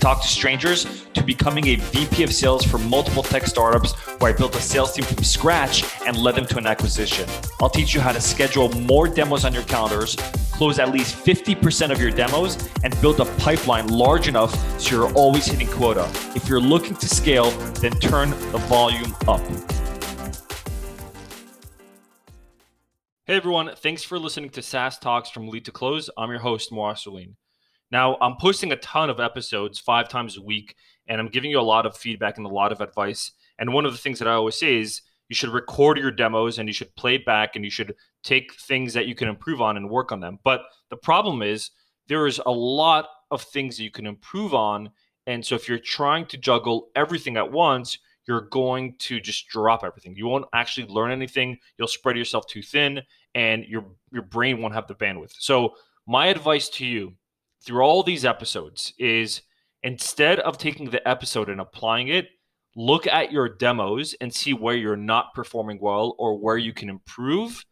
talk to strangers to becoming a VP of sales for multiple tech startups where I built a sales team from scratch and led them to an acquisition. I'll teach you how to schedule more demos on your calendars, close at least 50% of your demos, and build a pipeline large enough so you're always hitting quota. If you're looking to scale, then turn the volume up. Hey everyone, thanks for listening to SaaS Talks from Lead to Close. I'm your host, Mor Assouline. Now, I'm posting a ton of episodes five times a week, and I'm giving you a lot of feedback and a lot of advice. And one of the things that I always say is you should record your demos and you should play back and you should take things that you can improve on and work on them. But the problem is there is a lot of things that you can improve on. And so if you're trying to juggle everything at once, you're going to just drop everything. You won't actually learn anything. You'll spread yourself too thin and your your brain won't have the bandwidth. So my advice to you through all these episodes is instead of taking the episode and applying it, look at your demos and see where you're not performing well or where you can improve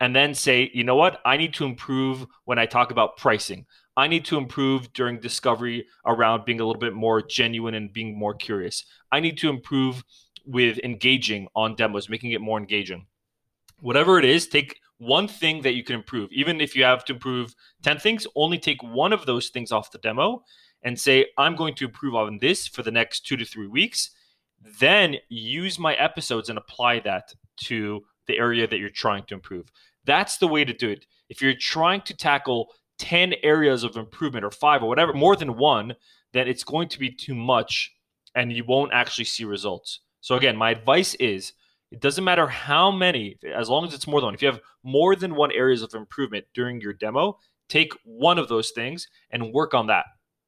and then say, you know what? I need to improve when I talk about pricing. I need to improve during discovery around being a little bit more genuine and being more curious. I need to improve with engaging on demos, making it more engaging. Whatever it is, take one thing that you can improve. Even if you have to improve 10 things, only take one of those things off the demo and say, I'm going to improve on this for the next two to three weeks. Then use my episodes and apply that to the area that you're trying to improve. That's the way to do it. If you're trying to tackle 10 areas of improvement or five or whatever, more than one, then it's going to be too much and you won't actually see results. So, again, my advice is it doesn't matter how many, as long as it's more than one. If you have more than one areas of improvement during your demo, take one of those things and work on that.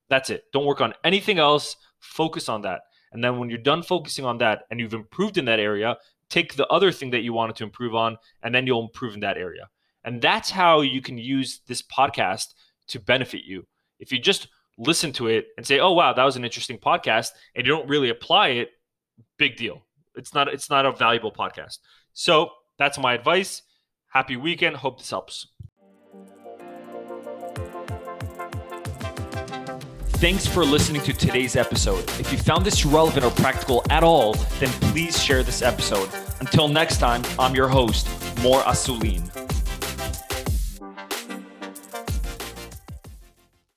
That's it. Don't work on anything else. Focus on that. And then when you're done focusing on that and you've improved in that area, take the other thing that you wanted to improve on, and then you'll improve in that area. And that's how you can use this podcast to benefit you. If you just listen to it and say, oh, wow, that was an interesting podcast, and you don't really apply it, big deal. It's not it's not a valuable podcast. So that's my advice. Happy weekend. Hope this helps. Thanks for listening to today's episode. If you found this relevant or practical at all, then please share this episode. Until next time, I'm your host, Mor Assouline.